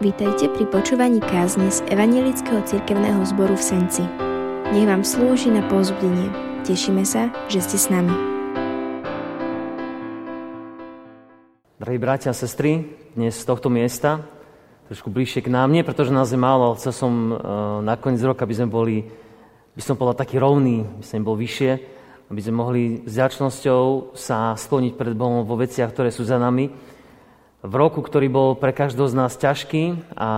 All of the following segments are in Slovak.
Vítajte pri počúvaní kázne z Evangelického cirkevného zboru v Senci. Nech vám slúži na pozbudenie. Tešíme sa, že ste s nami. Drahí bratia a sestry, dnes z tohto miesta, trošku bližšie k nám, nie pretože nás je málo, ale chcel som uh, na koniec roka, aby sme boli, by som povedal, taký rovný, by sme bol vyššie, aby sme mohli s ďačnosťou sa skloniť pred Bohom vo veciach, ktoré sú za nami v roku, ktorý bol pre každého z nás ťažký a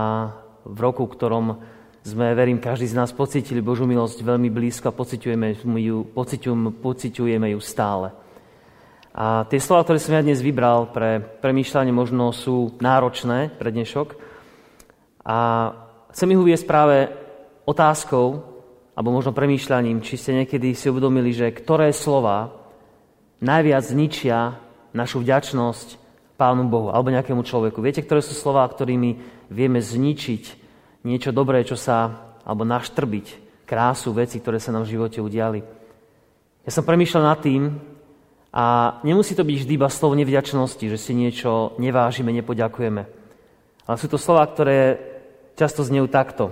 v roku, ktorom sme, verím, každý z nás pocitili Božú milosť veľmi blízko a pociťujeme ju, pociťujeme, pociťujeme ju stále. A tie slova, ktoré som ja dnes vybral pre premýšľanie, možno sú náročné pre dnešok. A chcem ich uviesť práve otázkou, alebo možno premýšľaním, či ste niekedy si uvedomili, že ktoré slova najviac zničia našu vďačnosť Pánu Bohu alebo nejakému človeku. Viete, ktoré sú slova, ktorými vieme zničiť niečo dobré, čo sa, alebo naštrbiť krásu veci, ktoré sa nám v živote udiali. Ja som premýšľal nad tým a nemusí to byť vždy iba slovo nevďačnosti, že si niečo nevážime, nepoďakujeme. Ale sú to slova, ktoré často znejú takto.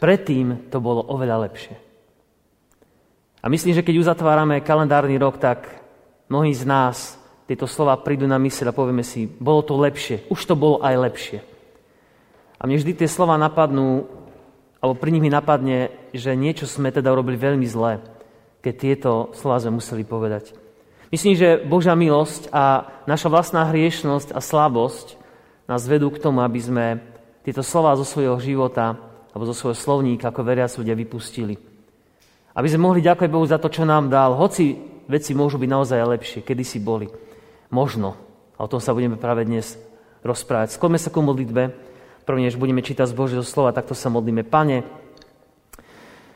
Predtým to bolo oveľa lepšie. A myslím, že keď uzatvárame kalendárny rok, tak mnohí z nás tieto slova prídu na myseľ a povieme si, bolo to lepšie, už to bolo aj lepšie. A mne vždy tie slova napadnú, alebo pri nich mi napadne, že niečo sme teda urobili veľmi zlé, keď tieto slova sme museli povedať. Myslím, že Božia milosť a naša vlastná hriešnosť a slabosť nás vedú k tomu, aby sme tieto slova zo svojho života alebo zo svojho slovníka ako veriac ľudia vypustili. Aby sme mohli ďakovať Bohu za to, čo nám dal, hoci veci môžu byť naozaj lepšie, kedy si boli. Možno. A o tom sa budeme práve dnes rozprávať. Skloňme sa ku modlitbe. Prvne, než budeme čítať z Božieho slova, takto sa modlíme. Pane,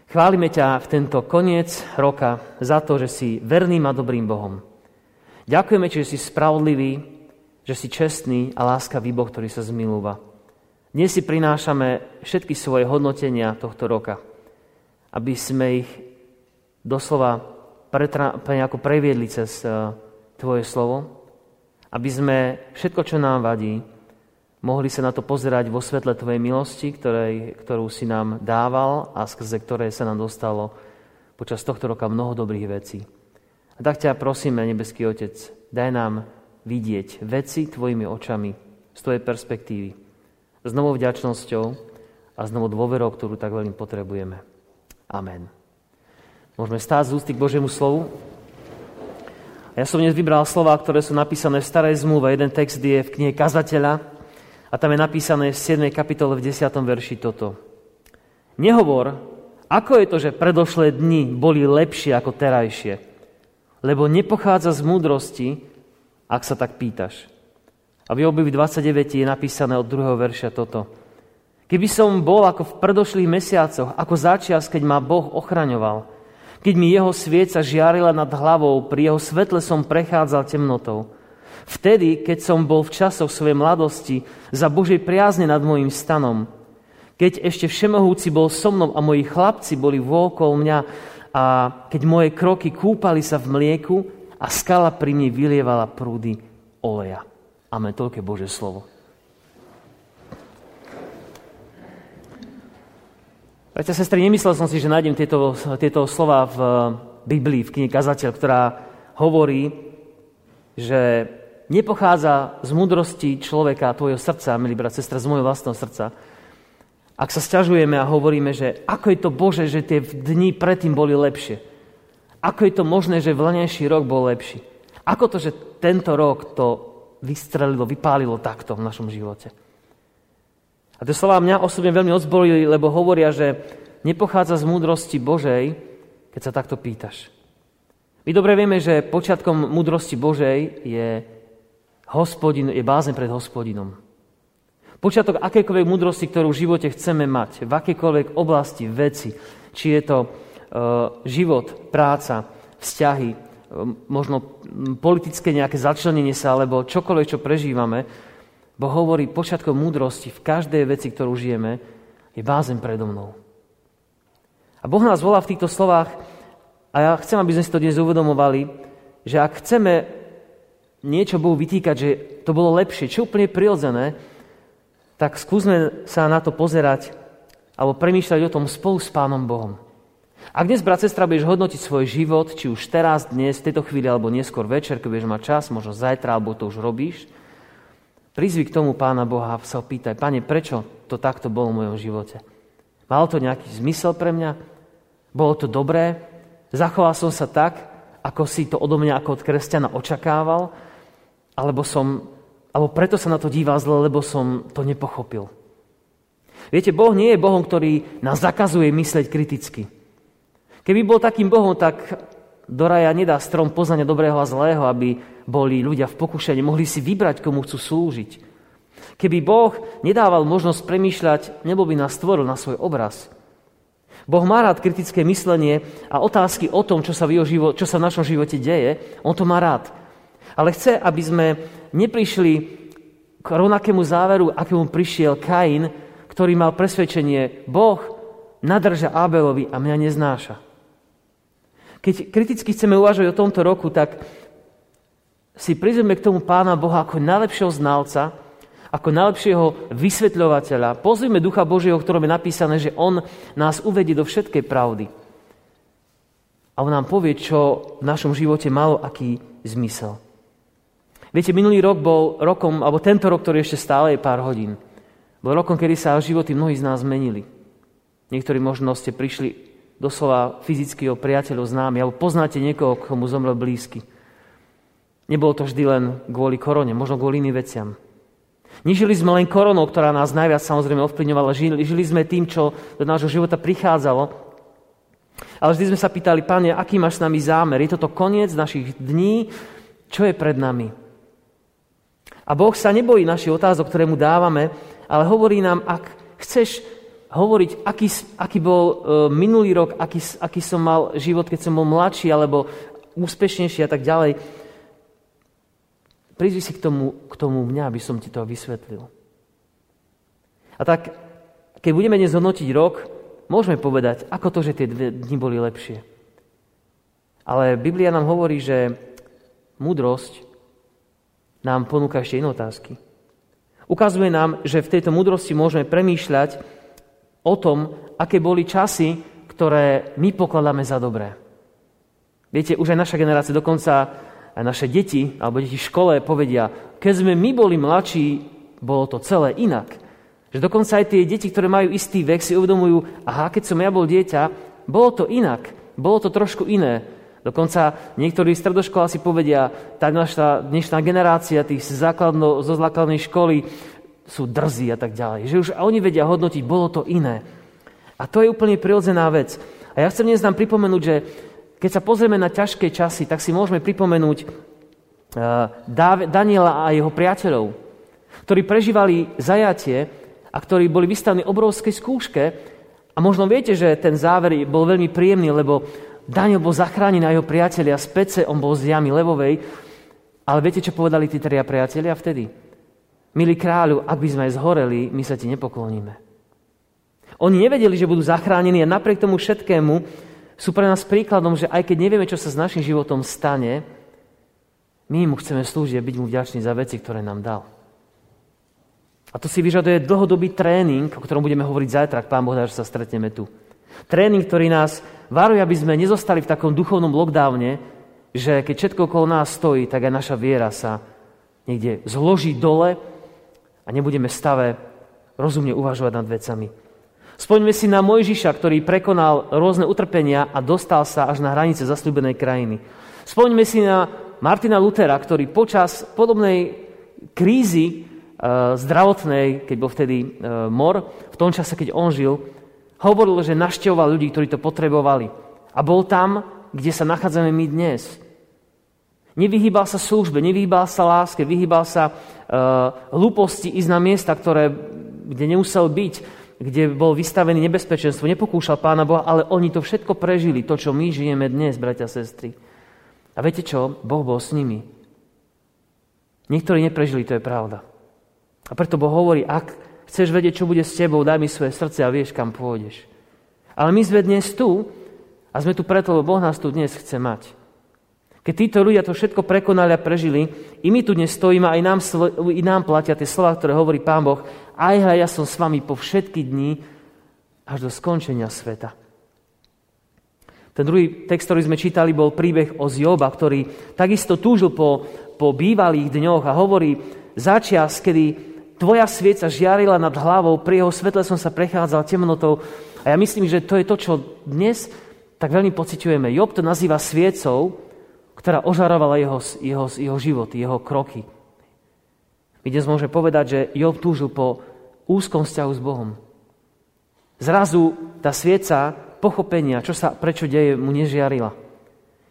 chválime ťa v tento koniec roka za to, že si verným a dobrým Bohom. Ďakujeme ti, že si spravodlivý, že si čestný a láskavý Boh, ktorý sa zmilúva. Dnes si prinášame všetky svoje hodnotenia tohto roka, aby sme ich doslova pretra- nejako previedli cez eh, Tvoje slovo, aby sme všetko, čo nám vadí, mohli sa na to pozerať vo svetle Tvojej milosti, ktorej, ktorú si nám dával a skrze ktoré sa nám dostalo počas tohto roka mnoho dobrých vecí. A tak ťa prosíme, nebeský Otec, daj nám vidieť veci Tvojimi očami z Tvojej perspektívy, s novou vďačnosťou a s novou dôverou, ktorú tak veľmi potrebujeme. Amen. Môžeme stáť z ústy k Božiemu slovu. Ja som dnes vybral slova, ktoré sú napísané v starej zmluve. Jeden text je v knihe Kazateľa a tam je napísané v 7. kapitole v 10. verši toto. Nehovor, ako je to, že predošlé dni boli lepšie ako terajšie, lebo nepochádza z múdrosti, ak sa tak pýtaš. A v Jobovi 29 je napísané od druhého verša toto. Keby som bol ako v predošlých mesiacoch, ako začias, keď ma Boh ochraňoval, keď mi jeho svieca žiarila nad hlavou, pri jeho svetle som prechádzal temnotou. Vtedy, keď som bol v časoch svojej mladosti za Božej priazne nad mojim stanom, keď ešte všemohúci bol so mnou a moji chlapci boli vôkol mňa a keď moje kroky kúpali sa v mlieku a skala pri mne vylievala prúdy oleja. Amen. Toľké Bože slovo. Bratia, sestry, nemyslel som si, že nájdem tieto, tieto slova v Biblii, v knihe Kazateľ, ktorá hovorí, že nepochádza z múdrosti človeka, tvojho srdca, milý brat, sestra, z môjho vlastného srdca. Ak sa stiažujeme a hovoríme, že ako je to Bože, že tie dni predtým boli lepšie. Ako je to možné, že vlanejší rok bol lepší. Ako to, že tento rok to vystrelilo, vypálilo takto v našom živote. A tie slova mňa osobne veľmi odzbolili, lebo hovoria, že nepochádza z múdrosti Božej, keď sa takto pýtaš. My dobre vieme, že počiatkom múdrosti Božej je, hospodin, je bázeň pred hospodinom. Počiatok akékoľvek múdrosti, ktorú v živote chceme mať, v akékoľvek oblasti, veci, či je to uh, život, práca, vzťahy, uh, možno politické nejaké začlenenie sa, alebo čokoľvek, čo prežívame, Boh hovorí počiatkom múdrosti v každej veci, ktorú žijeme, je bázem predo mnou. A Boh nás volá v týchto slovách, a ja chcem, aby sme si to dnes uvedomovali, že ak chceme niečo Bohu vytýkať, že to bolo lepšie, čo úplne prirodzené, tak skúsme sa na to pozerať alebo premýšľať o tom spolu s Pánom Bohom. Ak dnes, brat, sestra, budeš hodnotiť svoj život, či už teraz, dnes, v tejto chvíli, alebo neskôr večer, keď budeš mať čas, možno zajtra, alebo to už robíš, prizvi k tomu Pána Boha a sa opýtaj, Pane, prečo to takto bolo v mojom živote? Malo to nejaký zmysel pre mňa? Bolo to dobré? Zachoval som sa tak, ako si to odo mňa ako od kresťana očakával? Alebo som alebo preto sa na to díval zle, lebo som to nepochopil. Viete, Boh nie je Bohom, ktorý nás zakazuje mysleť kriticky. Keby bol takým Bohom, tak do raja nedá strom poznania dobrého a zlého, aby boli ľudia v pokušení, mohli si vybrať, komu chcú slúžiť. Keby Boh nedával možnosť premýšľať, nebol by nás stvoril na svoj obraz. Boh má rád kritické myslenie a otázky o tom, čo sa, v, život, čo sa v našom živote deje, on to má rád. Ale chce, aby sme neprišli k rovnakému záveru, akému prišiel Kain, ktorý mal presvedčenie, Boh nadrža Abelovi a mňa neznáša. Keď kriticky chceme uvažovať o tomto roku, tak si prizrieme k tomu Pána Boha ako najlepšieho znalca, ako najlepšieho vysvetľovateľa. Pozrime Ducha Božieho, ktorom je napísané, že On nás uvedie do všetkej pravdy. A On nám povie, čo v našom živote malo aký zmysel. Viete, minulý rok bol rokom, alebo tento rok, ktorý ešte stále je pár hodín, bol rokom, kedy sa životy mnohí z nás zmenili. Niektorí možno ste prišli doslova fyzicky o priateľov známi, alebo poznáte niekoho, komu zomrel blízky. Nebolo to vždy len kvôli korone, možno kvôli iným veciam. Nežili sme len koronou, ktorá nás najviac samozrejme ovplyvňovala. Žili, žili sme tým, čo do nášho života prichádzalo. Ale vždy sme sa pýtali, Pane, aký máš s nami zámer? Je toto koniec našich dní? Čo je pred nami? A Boh sa nebojí našich otázok, ktoré mu dávame, ale hovorí nám, ak chceš hovoriť, aký, aký bol uh, minulý rok, aký, aký som mal život, keď som bol mladší alebo úspešnejší a tak ďalej, prizvi si k tomu, k tomu mňa, aby som ti to vysvetlil. A tak, keď budeme dnes hodnotiť rok, môžeme povedať, ako to, že tie dve dni boli lepšie. Ale Biblia nám hovorí, že múdrosť nám ponúka ešte iné otázky. Ukazuje nám, že v tejto múdrosti môžeme premýšľať o tom, aké boli časy, ktoré my pokladáme za dobré. Viete, už aj naša generácia, dokonca aj naše deti alebo deti v škole povedia, keď sme my boli mladší, bolo to celé inak. Že dokonca aj tie deti, ktoré majú istý vek, si uvedomujú, aha, keď som ja bol dieťa, bolo to inak, bolo to trošku iné. Dokonca niektorí stredoškoláci povedia, tá naša dnešná generácia tých základno, zo základnej školy sú drzí a tak ďalej. Že už oni vedia hodnotiť, bolo to iné. A to je úplne prirodzená vec. A ja chcem dnes nám pripomenúť, že keď sa pozrieme na ťažké časy, tak si môžeme pripomenúť uh, Daniela a jeho priateľov, ktorí prežívali zajatie a ktorí boli vystavení obrovskej skúške. A možno viete, že ten záver bol veľmi príjemný, lebo Daniel bol zachránený a jeho priatelia z pece, on bol z jamy levovej. Ale viete, čo povedali tí tria priatelia vtedy? Milý kráľu, ak by sme zhoreli, my sa ti nepokloníme. Oni nevedeli, že budú zachránení a napriek tomu všetkému sú pre nás príkladom, že aj keď nevieme, čo sa s našim životom stane, my mu chceme slúžiť a byť mu vďační za veci, ktoré nám dal. A to si vyžaduje dlhodobý tréning, o ktorom budeme hovoriť zajtra, ak Pán Boh dá, že sa stretneme tu. Tréning, ktorý nás varuje, aby sme nezostali v takom duchovnom lockdowne, že keď všetko okolo nás stojí, tak aj naša viera sa niekde zloží dole a nebudeme stave rozumne uvažovať nad vecami. Spoďme si na Mojžiša, ktorý prekonal rôzne utrpenia a dostal sa až na hranice zasľúbenej krajiny. Spoďme si na Martina Lutera, ktorý počas podobnej krízy e, zdravotnej, keď bol vtedy e, mor, v tom čase, keď on žil, Hovoril, že naštevoval ľudí, ktorí to potrebovali. A bol tam, kde sa nachádzame my dnes. Nevyhýbal sa službe, nevyhýbal sa láske, vyhýbal sa uh, hlúposti ísť na miesta, ktoré, kde nemusel byť, kde bol vystavený nebezpečenstvo, nepokúšal Pána Boha, ale oni to všetko prežili, to, čo my žijeme dnes, bratia a sestry. A viete čo? Boh bol s nimi. Niektorí neprežili, to je pravda. A preto Boh hovorí, ak Chceš vedieť, čo bude s tebou, daj mi svoje srdce a vieš, kam pôjdeš. Ale my sme dnes tu a sme tu preto, lebo Boh nás tu dnes chce mať. Keď títo ľudia to všetko prekonali a prežili, i my tu dnes stojíme a i nám, i nám platia tie slova, ktoré hovorí Pán Boh. aj hľa, ja som s vami po všetky dni až do skončenia sveta. Ten druhý text, ktorý sme čítali, bol príbeh o Zjoba, ktorý takisto túžil po, po bývalých dňoch a hovorí, začias, kedy tvoja svieca žiarila nad hlavou, pri jeho svetle som sa prechádzal temnotou. A ja myslím, že to je to, čo dnes tak veľmi pociťujeme. Job to nazýva sviecou, ktorá ožarovala jeho, jeho, jeho život, jeho kroky. My dnes môžeme povedať, že Job túžil po úzkom vzťahu s Bohom. Zrazu tá svieca pochopenia, čo sa, prečo deje, mu nežiarila.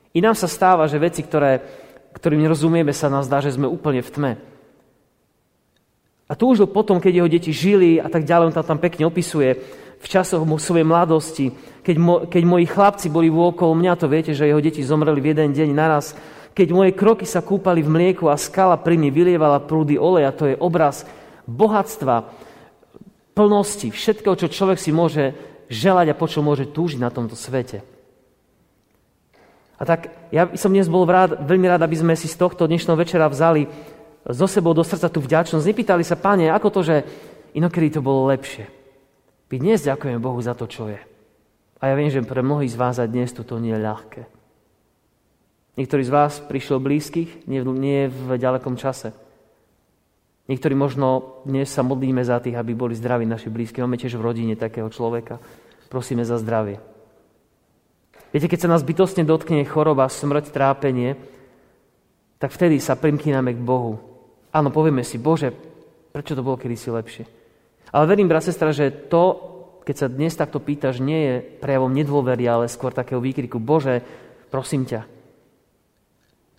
I nám sa stáva, že veci, ktoré, ktorým nerozumieme, sa nám zdá, že sme úplne v tme. A túžil potom, keď jeho deti žili a tak ďalej, on tam pekne opisuje, v časoch svojej mladosti, keď, mo, keď moji chlapci boli vôkol mňa, to viete, že jeho deti zomreli v jeden deň naraz, keď moje kroky sa kúpali v mlieku a skala pri mne vylievala prúdy oleja, to je obraz bohatstva, plnosti, všetkého, čo človek si môže želať a po čo môže túžiť na tomto svete. A tak ja som dnes bol rád, veľmi rád, aby sme si z tohto dnešného večera vzali zo sebou do srdca tú vďačnosť. Nepýtali sa, páne, ako to, že inokedy to bolo lepšie. My dnes ďakujeme Bohu za to, čo je. A ja viem, že pre mnohých z vás aj dnes toto nie je ľahké. Niektorí z vás prišlo blízkych, nie, nie v ďalekom čase. Niektorí možno dnes sa modlíme za tých, aby boli zdraví naši blízky. Máme tiež v rodine takého človeka. Prosíme za zdravie. Viete, keď sa nás bytostne dotkne choroba, smrť, trápenie, tak vtedy sa primkíname k Bohu. Áno, povieme si, Bože, prečo to bolo kedysi lepšie? Ale verím, brat, sestra, že to, keď sa dnes takto pýtaš, nie je prejavom nedôvery, ale skôr takého výkriku. Bože, prosím ťa,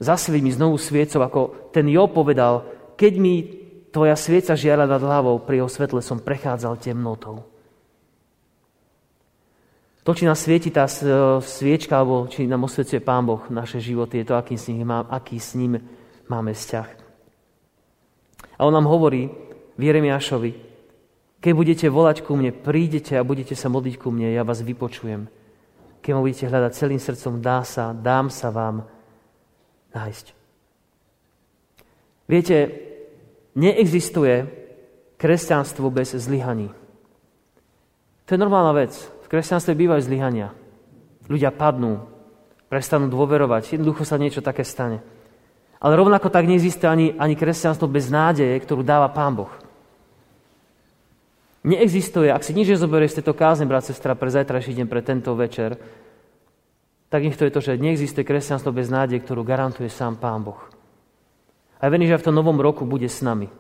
zasvieť mi znovu sviecov, ako ten Jo povedal, keď mi tvoja svieca žiara nad hlavou, pri jeho svetle som prechádzal temnotou. To, či nás svieti tá sviečka, alebo či nám osvecuje Pán Boh naše životy, je to, aký s ním, má, aký s ním máme vzťah. A on nám hovorí v Jeremiášovi, keď budete volať ku mne, prídete a budete sa modliť ku mne, ja vás vypočujem. Keď ma budete hľadať celým srdcom, dá sa, dám sa vám nájsť. Viete, neexistuje kresťanstvo bez zlyhaní. To je normálna vec. V kresťanstve bývajú zlyhania. Ľudia padnú, prestanú dôverovať, jednoducho sa niečo také stane. Ale rovnako tak neexistuje ani, ani kresťanstvo bez nádeje, ktorú dáva Pán Boh. Neexistuje, ak si nič nezoberieš z tejto kázne, brat, sestra, pre zajtrajší deň, pre tento večer, tak nech to je to, že neexistuje kresťanstvo bez nádej, ktorú garantuje sám Pán Boh. A ja verím, že v tom novom roku bude s nami.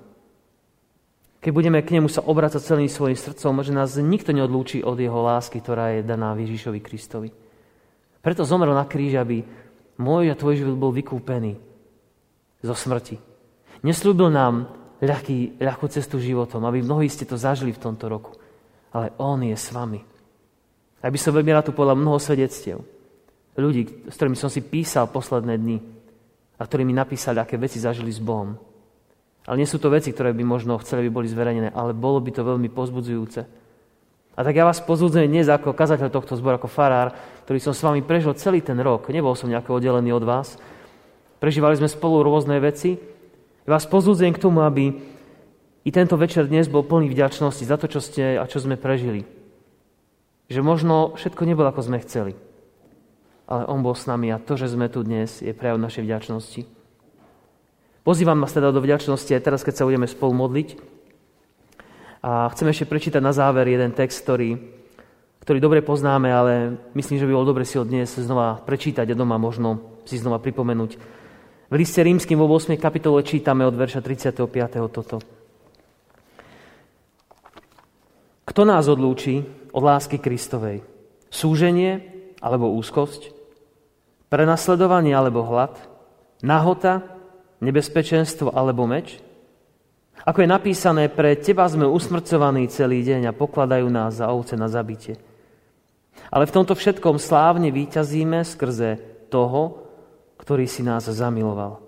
Keď budeme k nemu sa obracať celým svojim srdcom, že nás nikto neodlúči od jeho lásky, ktorá je daná Ježišovi Kristovi. Preto zomrel na kríž, aby môj a tvoj život bol vykúpený zo smrti. Nesľúbil nám ľahký, ľahkú cestu životom, aby mnohí ste to zažili v tomto roku. Ale On je s vami. Aby som veľmi rád tu povedal mnoho svedectiev. Ľudí, s ktorými som si písal posledné dni a ktorí mi napísali, aké veci zažili s Bohom. Ale nie sú to veci, ktoré by možno chceli, by boli zverejnené, ale bolo by to veľmi pozbudzujúce. A tak ja vás pozbudzujem dnes ako kazateľ tohto zboru, ako farár, ktorý som s vami prežil celý ten rok. Nebol som nejako oddelený od vás. Prežívali sme spolu rôzne veci vás pozúdzujem k tomu, aby i tento večer dnes bol plný vďačnosti za to, čo ste a čo sme prežili. Že možno všetko nebolo, ako sme chceli. Ale On bol s nami a to, že sme tu dnes, je prejav našej vďačnosti. Pozývam vás teda do vďačnosti aj teraz, keď sa budeme spolu modliť. A chcem ešte prečítať na záver jeden text, ktorý, ktorý dobre poznáme, ale myslím, že by bolo dobre si ho dnes znova prečítať a doma možno si znova pripomenúť v liste rímským vo 8. kapitole čítame od verša 35. toto. Kto nás odlúči od lásky Kristovej? Súženie alebo úzkosť? Prenasledovanie alebo hlad? Nahota? Nebezpečenstvo alebo meč? Ako je napísané, pre teba sme usmrcovaní celý deň a pokladajú nás za ovce na zabitie. Ale v tomto všetkom slávne výťazíme skrze toho, ktorý si nás zamiloval.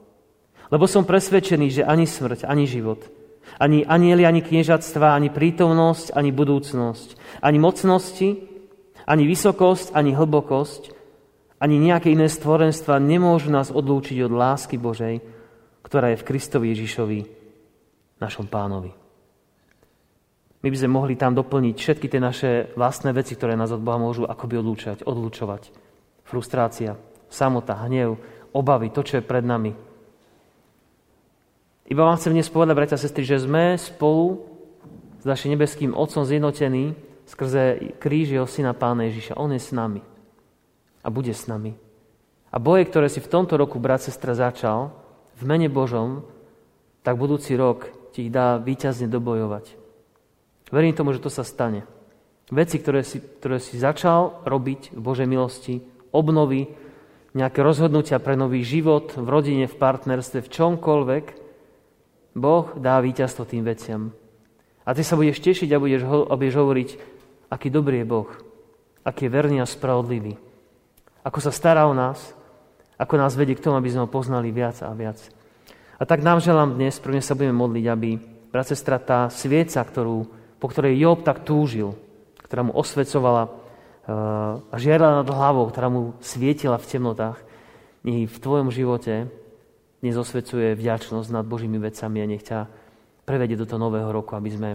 Lebo som presvedčený, že ani smrť, ani život, ani anieli, ani kniežatstva, ani prítomnosť, ani budúcnosť, ani mocnosti, ani vysokosť, ani hlbokosť, ani nejaké iné stvorenstva nemôžu nás odlúčiť od lásky Božej, ktorá je v Kristovi Ježišovi, našom pánovi. My by sme mohli tam doplniť všetky tie naše vlastné veci, ktoré nás od Boha môžu akoby odlúčať, odlúčovať. Frustrácia, samota, hnev, obavy, to, čo je pred nami. Iba vám chcem dnes povedať, bratia a sestry, že sme spolu s našim nebeským Otcom zjednotení skrze kríž jeho syna Pána Ježiša. On je s nami a bude s nami. A boje, ktoré si v tomto roku, brat, sestra, začal v mene Božom, tak budúci rok ti ich dá výťazne dobojovať. Verím tomu, že to sa stane. Veci, ktoré si, ktoré si začal robiť v Božej milosti, obnovy, nejaké rozhodnutia pre nový život v rodine, v partnerstve, v čomkoľvek, Boh dá víťazstvo tým veciam. A ty sa budeš tešiť a budeš, ho, a budeš hovoriť, aký dobrý je Boh, aký je verný a spravodlivý, ako sa stará o nás, ako nás vedie k tomu, aby sme ho poznali viac a viac. A tak nám želám dnes, prvne sa budeme modliť, aby, brat, sestra, tá svieca, ktorú po ktorej Job tak túžil, ktorá mu osvecovala a žiarila nad hlavou, ktorá mu svietila v temnotách, nech v tvojom živote dnes osvecuje vďačnosť nad Božími vecami a nech ťa prevedie do toho nového roku, aby sme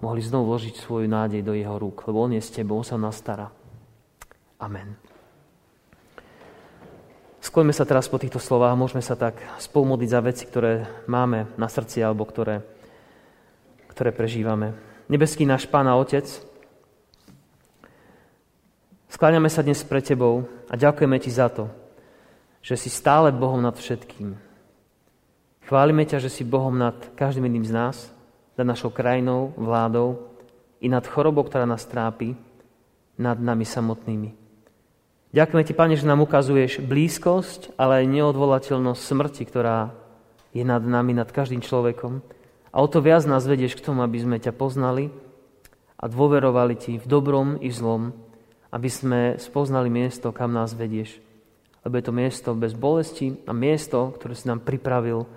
mohli znovu vložiť svoju nádej do jeho rúk, lebo on je s tebou, on sa nás stará. Amen. Skloňme sa teraz po týchto slovách, môžeme sa tak spolumodliť za veci, ktoré máme na srdci alebo ktoré, ktoré prežívame. Nebeský náš Pán a Otec, skláňame sa dnes pre Tebou a ďakujeme Ti za to, že si stále Bohom nad všetkým. Chválime ťa, že si Bohom nad každým jedným z nás, nad našou krajinou, vládou i nad chorobou, ktorá nás trápi, nad nami samotnými. Ďakujeme Ti, Pane, že nám ukazuješ blízkosť, ale aj neodvolateľnosť smrti, ktorá je nad nami, nad každým človekom. A o to viac nás vedieš k tomu, aby sme ťa poznali a dôverovali ti v dobrom i zlom, aby sme spoznali miesto, kam nás vedieš. Lebo je to miesto bez bolesti a miesto, ktoré si nám pripravil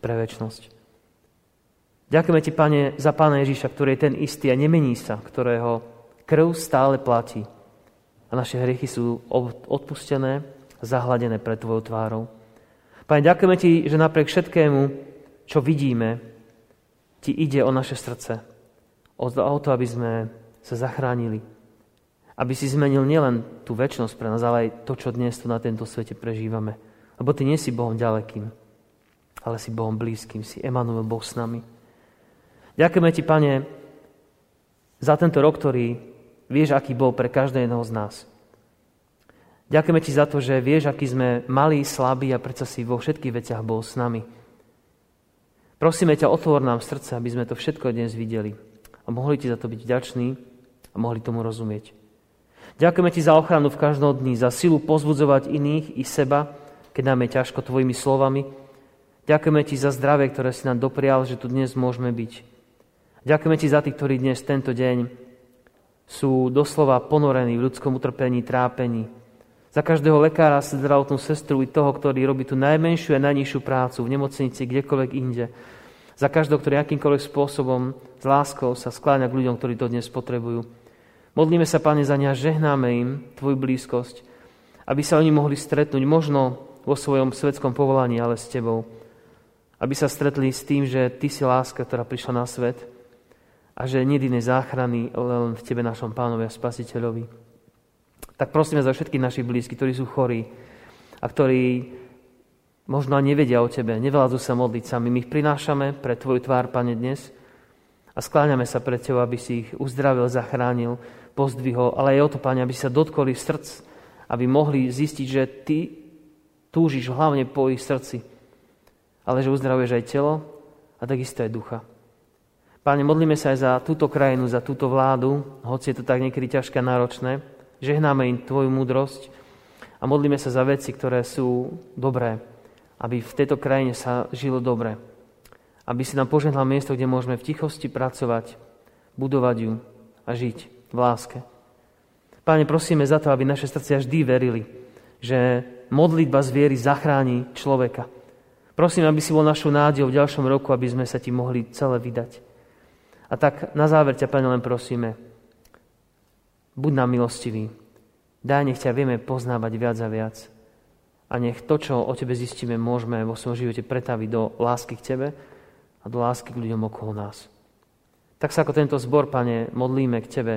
pre väčnosť. Ďakujeme ti, Pane, za Pána Ježiša, ktorý je ten istý a nemení sa, ktorého krv stále platí. A naše hriechy sú odpustené, zahladené pred Tvojou tvárou. Pane, ďakujeme Ti, že napriek všetkému, čo vidíme, ti ide o naše srdce. O to, aby sme sa zachránili. Aby si zmenil nielen tú väčšnosť pre nás, ale aj to, čo dnes tu na tento svete prežívame. Lebo ty nie si Bohom ďalekým, ale si Bohom blízkym, si Emanuel, Boh s nami. Ďakujeme ti, Pane, za tento rok, ktorý vieš, aký bol pre každého z nás. Ďakujeme ti za to, že vieš, aký sme malí, slabí a predsa si vo všetkých veciach bol s nami. Prosíme ťa, otvor nám srdce, aby sme to všetko dnes videli a mohli ti za to byť vďační a mohli tomu rozumieť. Ďakujeme ti za ochranu v každom dni, za silu pozbudzovať iných i seba, keď nám je ťažko tvojimi slovami. Ďakujeme ti za zdravie, ktoré si nám doprial, že tu dnes môžeme byť. Ďakujeme ti za tých, ktorí dnes tento deň sú doslova ponorení v ľudskom utrpení, trápení, za každého lekára, zdravotnú sestru i toho, ktorý robí tú najmenšiu a najnižšiu prácu v nemocnici, kdekoľvek inde. Za každého, ktorý akýmkoľvek spôsobom s láskou sa skláňa k ľuďom, ktorí to dnes potrebujú. Modlíme sa, Pane, za ne a žehnáme im Tvoju blízkosť, aby sa oni mohli stretnúť možno vo svojom svetskom povolaní, ale s Tebou. Aby sa stretli s tým, že Ty si láska, ktorá prišla na svet a že je záchrany len v Tebe, našom Pánovi a Spasiteľovi. Tak prosíme za všetkých našich blízkych, ktorí sú chorí a ktorí možno nevedia o Tebe, nevládzu sa modliť sami. My ich prinášame pre Tvoju tvár, Pane, dnes a skláňame sa pred Tebou, aby si ich uzdravil, zachránil, pozdvihol, ale aj o to, Pane, aby sa dotkoli srdc, aby mohli zistiť, že Ty túžiš hlavne po ich srdci, ale že uzdravuješ aj telo a takisto aj ducha. Páne, modlíme sa aj za túto krajinu, za túto vládu, hoci je to tak niekedy ťažké a náročné, Žehnáme im Tvoju múdrosť a modlíme sa za veci, ktoré sú dobré, aby v tejto krajine sa žilo dobre. Aby si nám požehnal miesto, kde môžeme v tichosti pracovať, budovať ju a žiť v láske. Páne, prosíme za to, aby naše srdcia vždy verili, že modlitba z viery zachráni človeka. Prosím, aby si bol našou nádejou v ďalšom roku, aby sme sa ti mohli celé vydať. A tak na záver ťa, Pane, len prosíme, Buď nám milostivý. Daj, nech ťa vieme poznávať viac a viac. A nech to, čo o tebe zistíme, môžeme vo svojom živote pretaviť do lásky k tebe a do lásky k ľuďom okolo nás. Tak sa ako tento zbor, Pane, modlíme k Tebe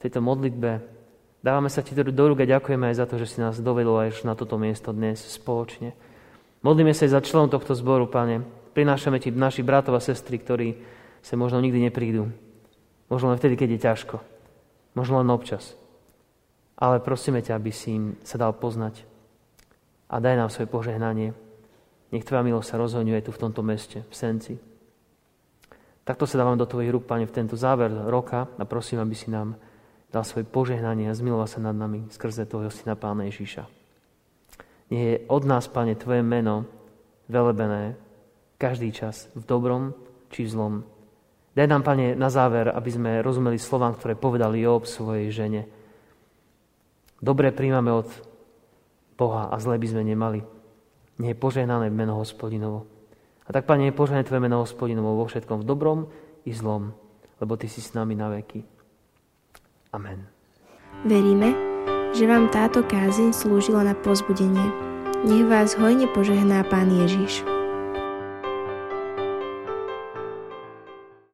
tejto modlitbe. Dávame sa Ti do rúk a ďakujeme aj za to, že si nás dovedol aj na toto miesto dnes spoločne. Modlíme sa aj za členom tohto zboru, Pane. Prinášame Ti našich bratov a sestry, ktorí sa možno nikdy neprídu. Možno len vtedy, keď je ťažko. Možno len občas. Ale prosíme ťa, aby si im sa dal poznať. A daj nám svoje požehnanie. Nech Tvoja milosť sa rozhodňuje tu v tomto meste, v Senci. Takto sa dávam do Tvojich rúk, Pane, v tento záver roka a prosím, aby si nám dal svoje požehnanie a zmiloval sa nad nami skrze Tvojho Syna Pána Ježíša. Nie je od nás, Pane, Tvoje meno velebené každý čas, v dobrom či v zlom. Daj nám, Pane, na záver, aby sme rozumeli slovám, ktoré povedal Job svojej žene. Dobre príjmame od Boha a zle by sme nemali. Nie je požehnané meno hospodinovo. A tak, Pane, požehnané Tvoje meno hospodinovo vo všetkom, v dobrom i zlom, lebo Ty si s nami na veky. Amen. Veríme, že vám táto kázeň slúžila na pozbudenie. Nech vás hojne požehná Pán Ježiš.